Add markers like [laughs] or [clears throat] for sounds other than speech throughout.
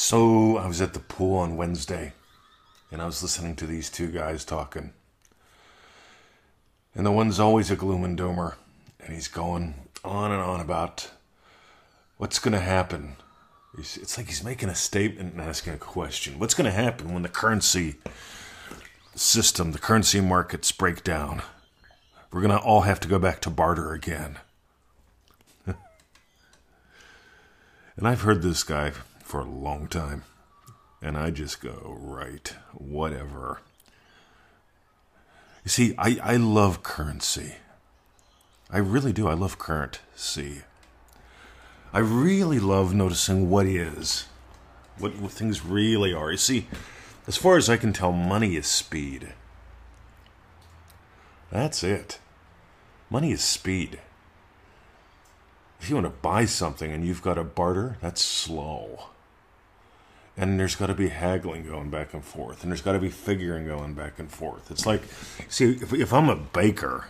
So I was at the pool on Wednesday and I was listening to these two guys talking. And the one's always a gloom and doomer. And he's going on and on about what's going to happen. It's like he's making a statement and asking a question. What's going to happen when the currency system, the currency markets break down? We're going to all have to go back to barter again. [laughs] and I've heard this guy for a long time. And I just go, right, whatever. You see, I, I love currency. I really do. I love currency. I really love noticing what is, what, what things really are. You see, as far as I can tell, money is speed. That's it. Money is speed. If you want to buy something and you've got to barter, that's slow and there's got to be haggling going back and forth, and there's got to be figuring going back and forth. It's like, see, if, if I'm a baker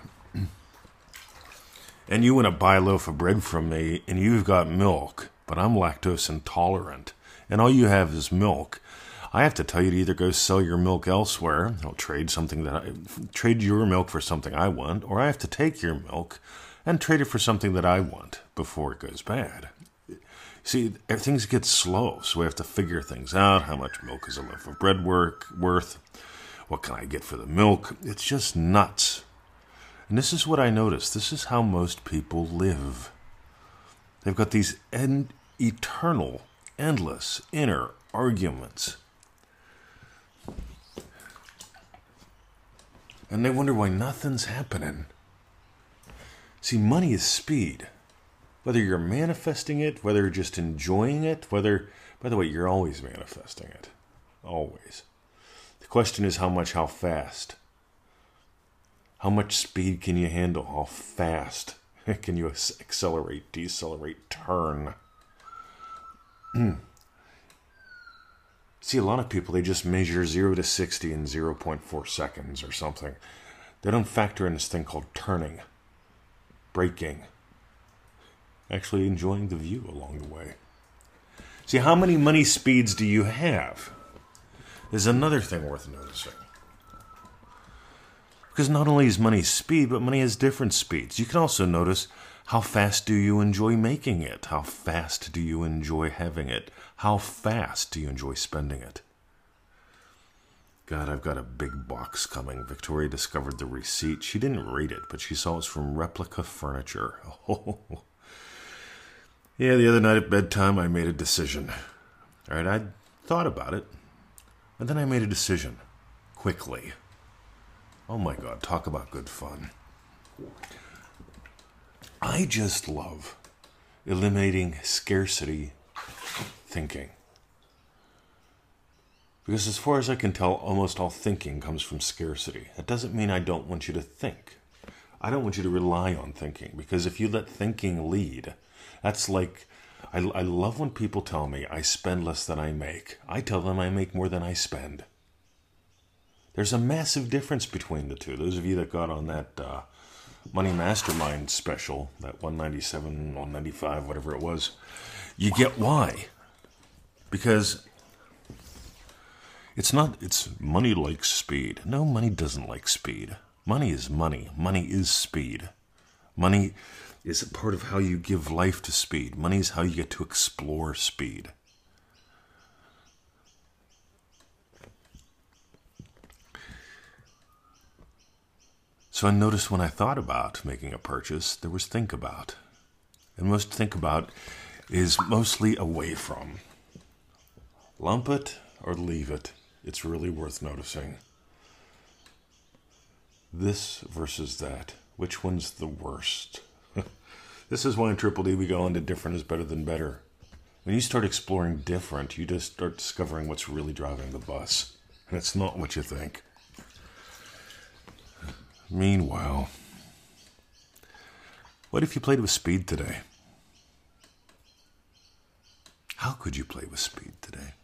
and you want to buy a loaf of bread from me and you've got milk, but I'm lactose intolerant, and all you have is milk, I have to tell you to either go sell your milk elsewhere, I'll trade something that I trade your milk for something I want, or I have to take your milk and trade it for something that I want before it goes bad. See, eh, things get slow, so we have to figure things out. How much milk is a loaf of bread work, worth? What can I get for the milk? It's just nuts. And this is what I notice. This is how most people live. They've got these en- eternal, endless inner arguments. And they wonder why nothing's happening. See, money is speed whether you're manifesting it, whether you're just enjoying it, whether, by the way, you're always manifesting it. Always. The question is how much, how fast. How much speed can you handle? How fast [laughs] can you accelerate, decelerate, turn? [clears throat] See, a lot of people, they just measure 0 to 60 in 0.4 seconds or something. They don't factor in this thing called turning, braking, actually enjoying the view along the way. See, how many money speeds do you have? Is another thing worth noticing. Because not only is money speed, but money has different speeds. You can also notice how fast do you enjoy making it? How fast do you enjoy having it? How fast do you enjoy spending it? God, I've got a big box coming. Victoria discovered the receipt. She didn't read it, but she saw it's from Replica Furniture. [laughs] Oh, yeah, the other night at bedtime, I made a decision. All right, I thought about it, and then I made a decision quickly. Oh my God, talk about good fun. I just love eliminating scarcity thinking. Because as far as I can tell, almost all thinking comes from scarcity. That doesn't mean I don't want you to think. I don't want you to rely on thinking, because if you let thinking lead, that's like, I, I love when people tell me I spend less than I make. I tell them I make more than I spend. There's a massive difference between the two. Those of you that got on that uh, Money Mastermind special, that 197, 195, whatever it was, you get why. Because it's not, it's money likes speed. No, money doesn't like speed. Money is money. Money is speed. Money is a part of how you give life to speed. Money is how you get to explore speed. So I noticed when I thought about making a purchase, there was think about. And most think about is mostly away from. Lump it or leave it. It's really worth noticing. This versus that. Which one's the worst? This is why in Triple D we go into different is better than better. When you start exploring different, you just start discovering what's really driving the bus. And it's not what you think. Meanwhile, what if you played with speed today? How could you play with speed today?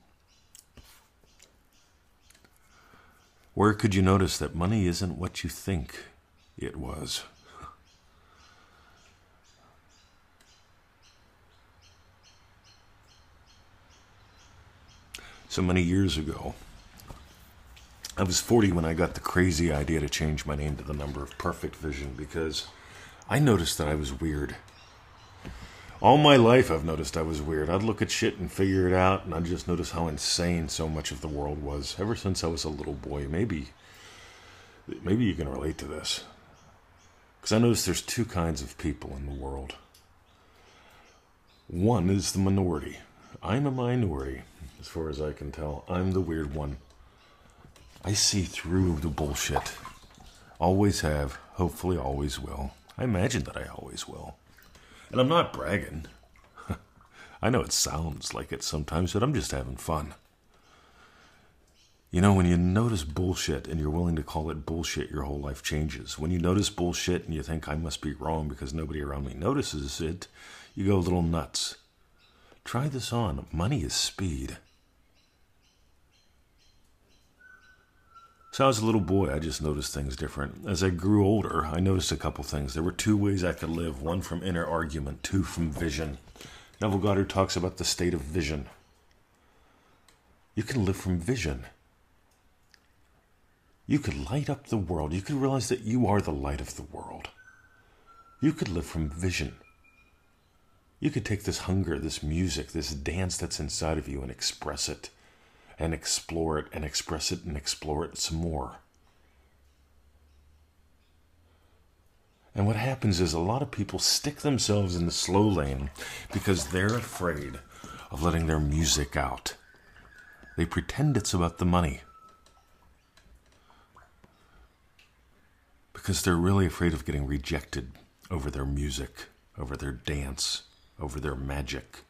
Where could you notice that money isn't what you think it was? So many years ago. I was 40 when I got the crazy idea to change my name to the number of perfect vision because I noticed that I was weird. All my life, I've noticed I was weird. I'd look at shit and figure it out, and I'd just notice how insane so much of the world was. Ever since I was a little boy, maybe, maybe you can relate to this. Because I noticed there's two kinds of people in the world. One is the minority. I'm a minority, as far as I can tell. I'm the weird one. I see through the bullshit. Always have, hopefully, always will. I imagine that I always will. And I'm not bragging. [laughs] I know it sounds like it sometimes, but I'm just having fun. You know, when you notice bullshit and you're willing to call it bullshit, your whole life changes. When you notice bullshit and you think I must be wrong because nobody around me notices it, you go a little nuts. Try this on. Money is speed. So I was a little boy, I just noticed things different. As I grew older, I noticed a couple things. There were two ways I could live one from inner argument, two from vision. Neville Goddard talks about the state of vision. You can live from vision. You could light up the world. You could realize that you are the light of the world. You could live from vision. You could take this hunger, this music, this dance that's inside of you and express it and explore it and express it and explore it some more. And what happens is a lot of people stick themselves in the slow lane because they're afraid of letting their music out. They pretend it's about the money. Because they're really afraid of getting rejected over their music, over their dance, over their magic.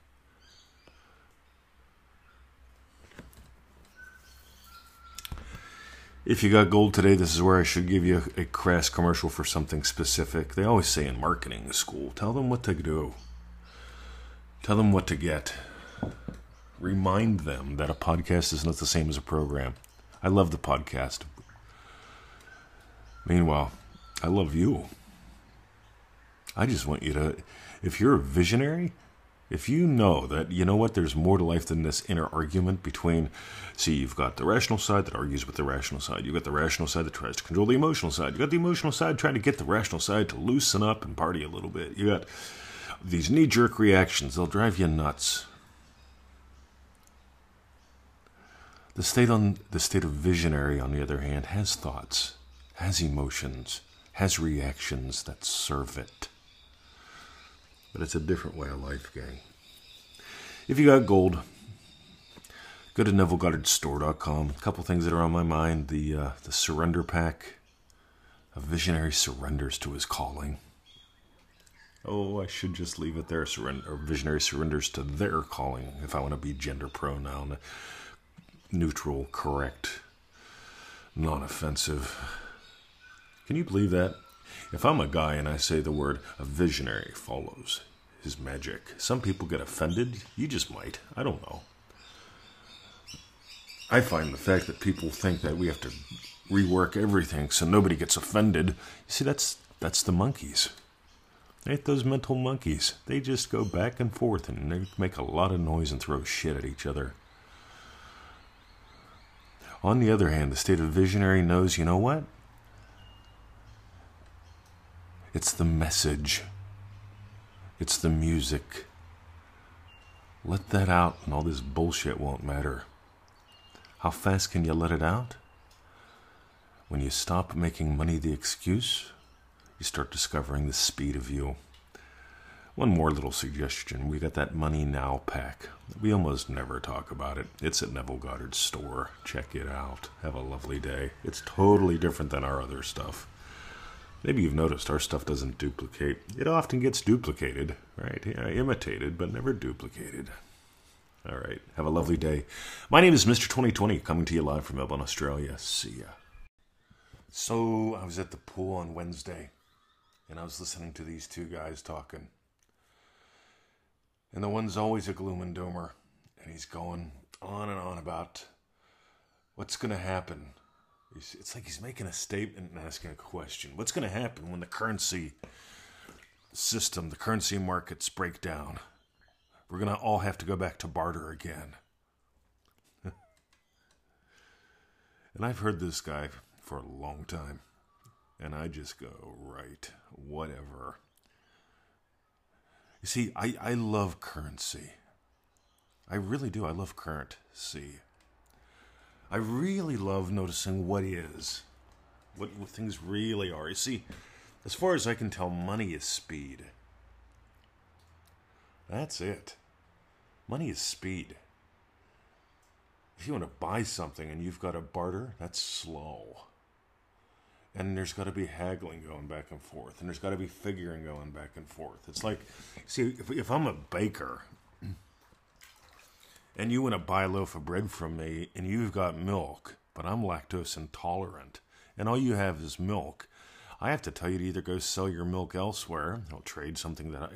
If you got gold today, this is where I should give you a, a crass commercial for something specific. They always say in marketing school, tell them what to do. Tell them what to get. Remind them that a podcast is not the same as a program. I love the podcast. Meanwhile, I love you. I just want you to, if you're a visionary, if you know that, you know what, there's more to life than this inner argument between, see, you've got the rational side that argues with the rational side. You've got the rational side that tries to control the emotional side. You've got the emotional side trying to get the rational side to loosen up and party a little bit. You got these knee jerk reactions, they'll drive you nuts. The state on the state of visionary, on the other hand, has thoughts, has emotions, has reactions that serve it. But it's a different way of life, gang. If you got gold, go to NevilleGoddardStore.com. A couple things that are on my mind. The uh, the surrender pack. A visionary surrenders to his calling. Oh, I should just leave it there. Surrender, or visionary surrenders to their calling. If I want to be gender pronoun, neutral, correct, non-offensive. Can you believe that? If I'm a guy and I say the word, a visionary follows his magic, some people get offended. You just might. I don't know. I find the fact that people think that we have to rework everything so nobody gets offended. You see, that's that's the monkeys. Ain't those mental monkeys? They just go back and forth and they make a lot of noise and throw shit at each other. On the other hand, the state of visionary knows, you know what? It's the message. It's the music. Let that out, and all this bullshit won't matter. How fast can you let it out? When you stop making money the excuse, you start discovering the speed of you. One more little suggestion. We got that Money Now pack. We almost never talk about it. It's at Neville Goddard's store. Check it out. Have a lovely day. It's totally different than our other stuff. Maybe you've noticed our stuff doesn't duplicate. It often gets duplicated, right? Yeah, imitated, but never duplicated. All right. Have a lovely day. My name is Mr. 2020, coming to you live from Melbourne, Australia. See ya. So, I was at the pool on Wednesday, and I was listening to these two guys talking. And the one's always a gloom and doomer, and he's going on and on about what's going to happen it's like he's making a statement and asking a question. What's going to happen when the currency system, the currency markets break down? We're going to all have to go back to barter again. [laughs] And I've heard this guy for a long time. And I just go, right, whatever. You see, I, I love currency. I really do. I love currency. I really love noticing what is, what, what things really are. You see, as far as I can tell, money is speed. That's it. Money is speed. If you want to buy something and you've got to barter, that's slow. And there's got to be haggling going back and forth, and there's got to be figuring going back and forth. It's like, see, if, if I'm a baker and you want to buy a loaf of bread from me and you've got milk, but I'm lactose intolerant, and all you have is milk, I have to tell you to either go sell your milk elsewhere, I'll trade something that I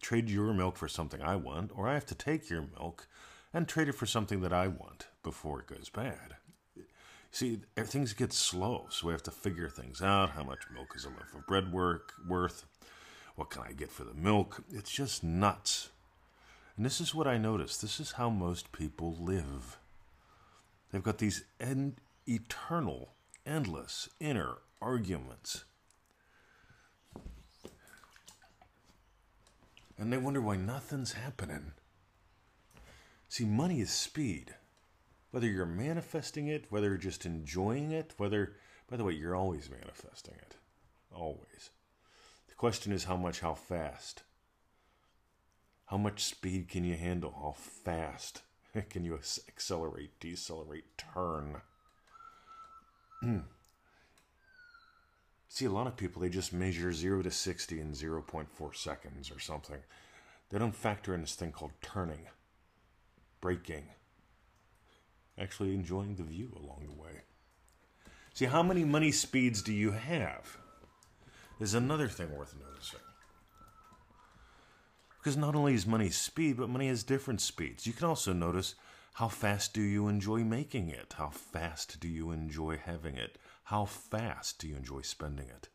trade your milk for something I want, or I have to take your milk and trade it for something that I want before it goes bad. See, eh, things get slow, so we have to figure things out. How much milk is a loaf of bread work, worth? What can I get for the milk? It's just nuts. And this is what I notice. This is how most people live. They've got these en- eternal, endless inner arguments. And they wonder why nothing's happening. See, money is speed. Whether you're manifesting it, whether you're just enjoying it, whether, by the way, you're always manifesting it. Always. The question is how much, how fast. How much speed can you handle? How fast [laughs] can you accelerate, decelerate, turn? [clears throat] See, a lot of people, they just measure 0 to 60 in 0.4 seconds or something. They don't factor in this thing called turning, braking, actually enjoying the view along the way. See, how many money speeds do you have? Is another thing worth noticing. Because not only is money speed, but money has different speeds. You can also notice how fast do you enjoy making it? How fast do you enjoy having it? How fast do you enjoy spending it?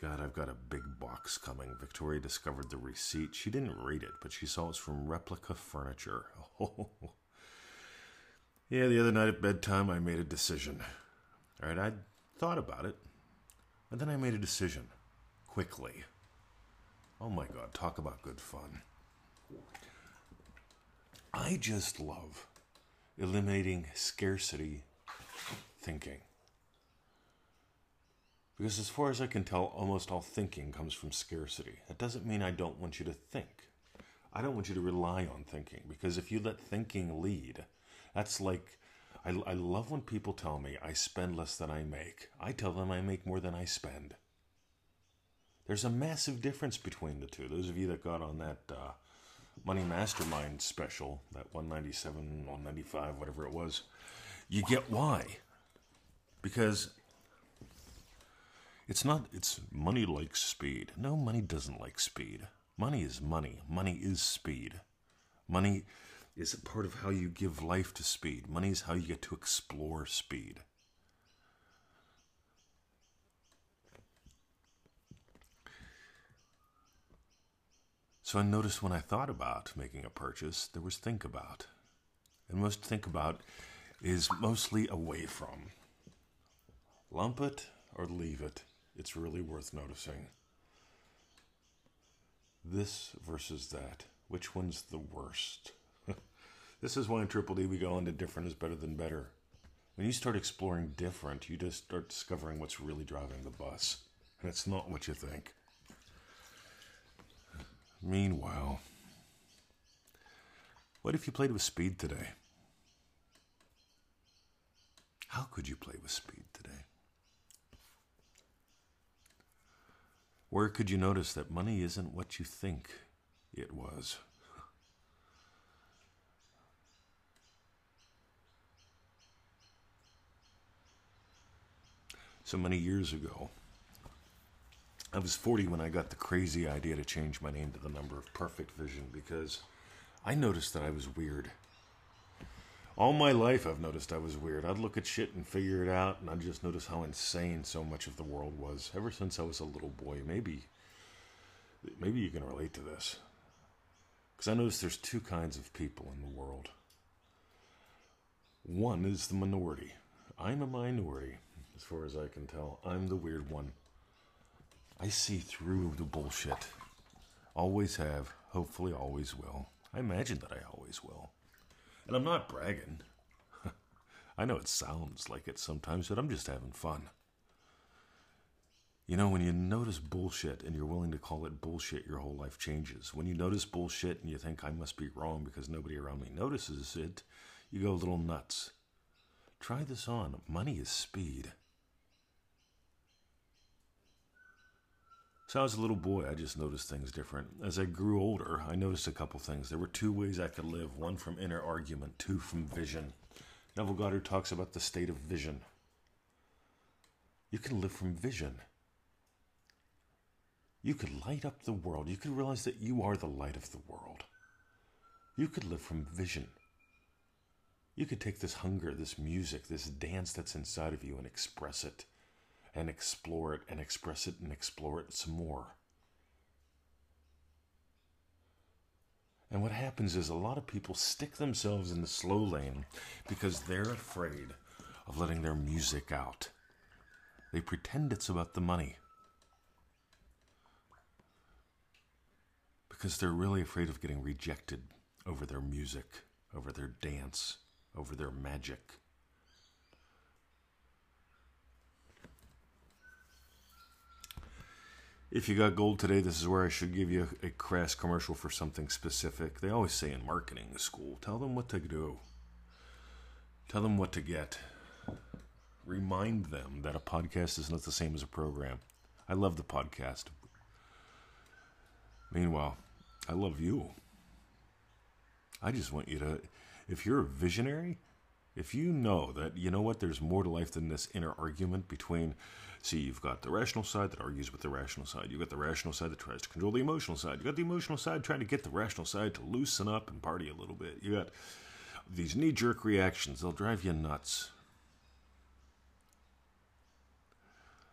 God, I've got a big box coming. Victoria discovered the receipt. She didn't read it, but she saw it's from Replica Furniture. Oh. [laughs] Yeah, the other night at bedtime, I made a decision. All right, I thought about it, and then I made a decision quickly. Oh my God, talk about good fun. I just love eliminating scarcity thinking. Because as far as I can tell, almost all thinking comes from scarcity. That doesn't mean I don't want you to think. I don't want you to rely on thinking because if you let thinking lead, that's like I, I love when people tell me I spend less than I make. I tell them I make more than I spend. There's a massive difference between the two. Those of you that got on that uh, Money Mastermind special, that 197, 195, whatever it was, you get why. Because it's not, it's money likes speed. No, money doesn't like speed. Money is money. Money is speed. Money is a part of how you give life to speed. Money is how you get to explore speed. So I noticed when I thought about making a purchase, there was think about. And most think about is mostly away from. Lump it or leave it. It's really worth noticing. This versus that. Which one's the worst? [laughs] this is why in Triple D we go into different is better than better. When you start exploring different, you just start discovering what's really driving the bus. And it's not what you think. Meanwhile, what if you played with speed today? How could you play with speed today? Where could you notice that money isn't what you think it was? So many years ago, I was 40 when I got the crazy idea to change my name to the number of perfect vision because I noticed that I was weird. All my life, I've noticed I was weird. I'd look at shit and figure it out, and I'd just notice how insane so much of the world was. Ever since I was a little boy, maybe, maybe you can relate to this, because I noticed there's two kinds of people in the world. one is the minority. I'm a minority, as far as I can tell. I'm the weird one. I see through the bullshit. Always have, hopefully, always will. I imagine that I always will. And I'm not bragging. [laughs] I know it sounds like it sometimes, but I'm just having fun. You know, when you notice bullshit and you're willing to call it bullshit, your whole life changes. When you notice bullshit and you think I must be wrong because nobody around me notices it, you go a little nuts. Try this on. Money is speed. So, I was a little boy, I just noticed things different. As I grew older, I noticed a couple things. There were two ways I could live one from inner argument, two from vision. Neville Goddard talks about the state of vision. You can live from vision. You could light up the world. You could realize that you are the light of the world. You could live from vision. You could take this hunger, this music, this dance that's inside of you and express it and explore it and express it and explore it some more. And what happens is a lot of people stick themselves in the slow lane because they're afraid of letting their music out. They pretend it's about the money. Because they're really afraid of getting rejected over their music, over their dance, over their magic. If you got gold today, this is where I should give you a crass commercial for something specific. They always say in marketing school, tell them what to do. Tell them what to get. Remind them that a podcast is not the same as a program. I love the podcast. Meanwhile, I love you. I just want you to, if you're a visionary, if you know that, you know what, there's more to life than this inner argument between, see, you've got the rational side that argues with the rational side. You've got the rational side that tries to control the emotional side. You've got the emotional side trying to get the rational side to loosen up and party a little bit. You got these knee jerk reactions, they'll drive you nuts.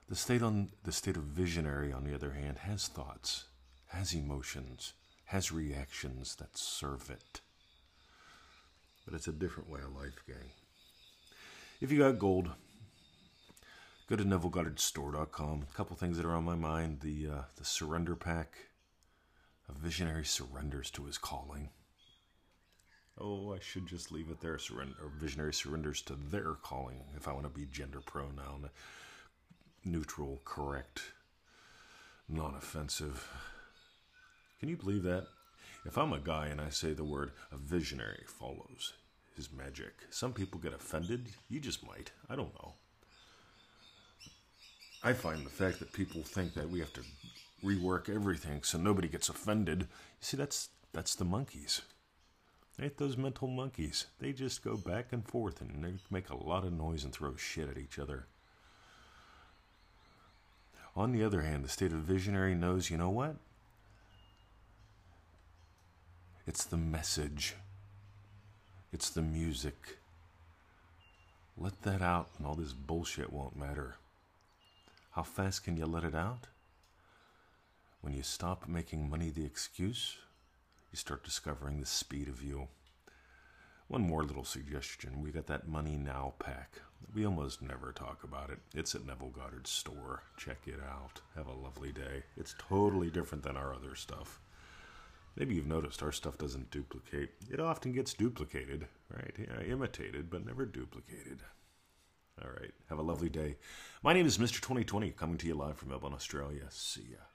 The state on the state of visionary, on the other hand, has thoughts, has emotions, has reactions that serve it but it's a different way of life, gang. If you got gold, go to NevilleGoddardStore.com. A couple things that are on my mind: the uh, the surrender pack. A visionary surrenders to his calling. Oh, I should just leave it there. Surrender, or visionary surrenders to their calling. If I want to be gender pronoun, neutral, correct, non-offensive. Can you believe that? If I'm a guy and I say the word a visionary follows his magic, some people get offended. You just might. I don't know. I find the fact that people think that we have to rework everything so nobody gets offended. You see, that's that's the monkeys. Ain't those mental monkeys? They just go back and forth and they make a lot of noise and throw shit at each other. On the other hand, the state of visionary knows, you know what? It's the message. It's the music. Let that out, and all this bullshit won't matter. How fast can you let it out? When you stop making money the excuse, you start discovering the speed of you. One more little suggestion. We got that Money Now pack. We almost never talk about it. It's at Neville Goddard's store. Check it out. Have a lovely day. It's totally different than our other stuff. Maybe you've noticed our stuff doesn't duplicate. It often gets duplicated, right? Yeah, imitated, but never duplicated. All right. Have a lovely day. My name is Mr. 2020, coming to you live from Melbourne, Australia. See ya.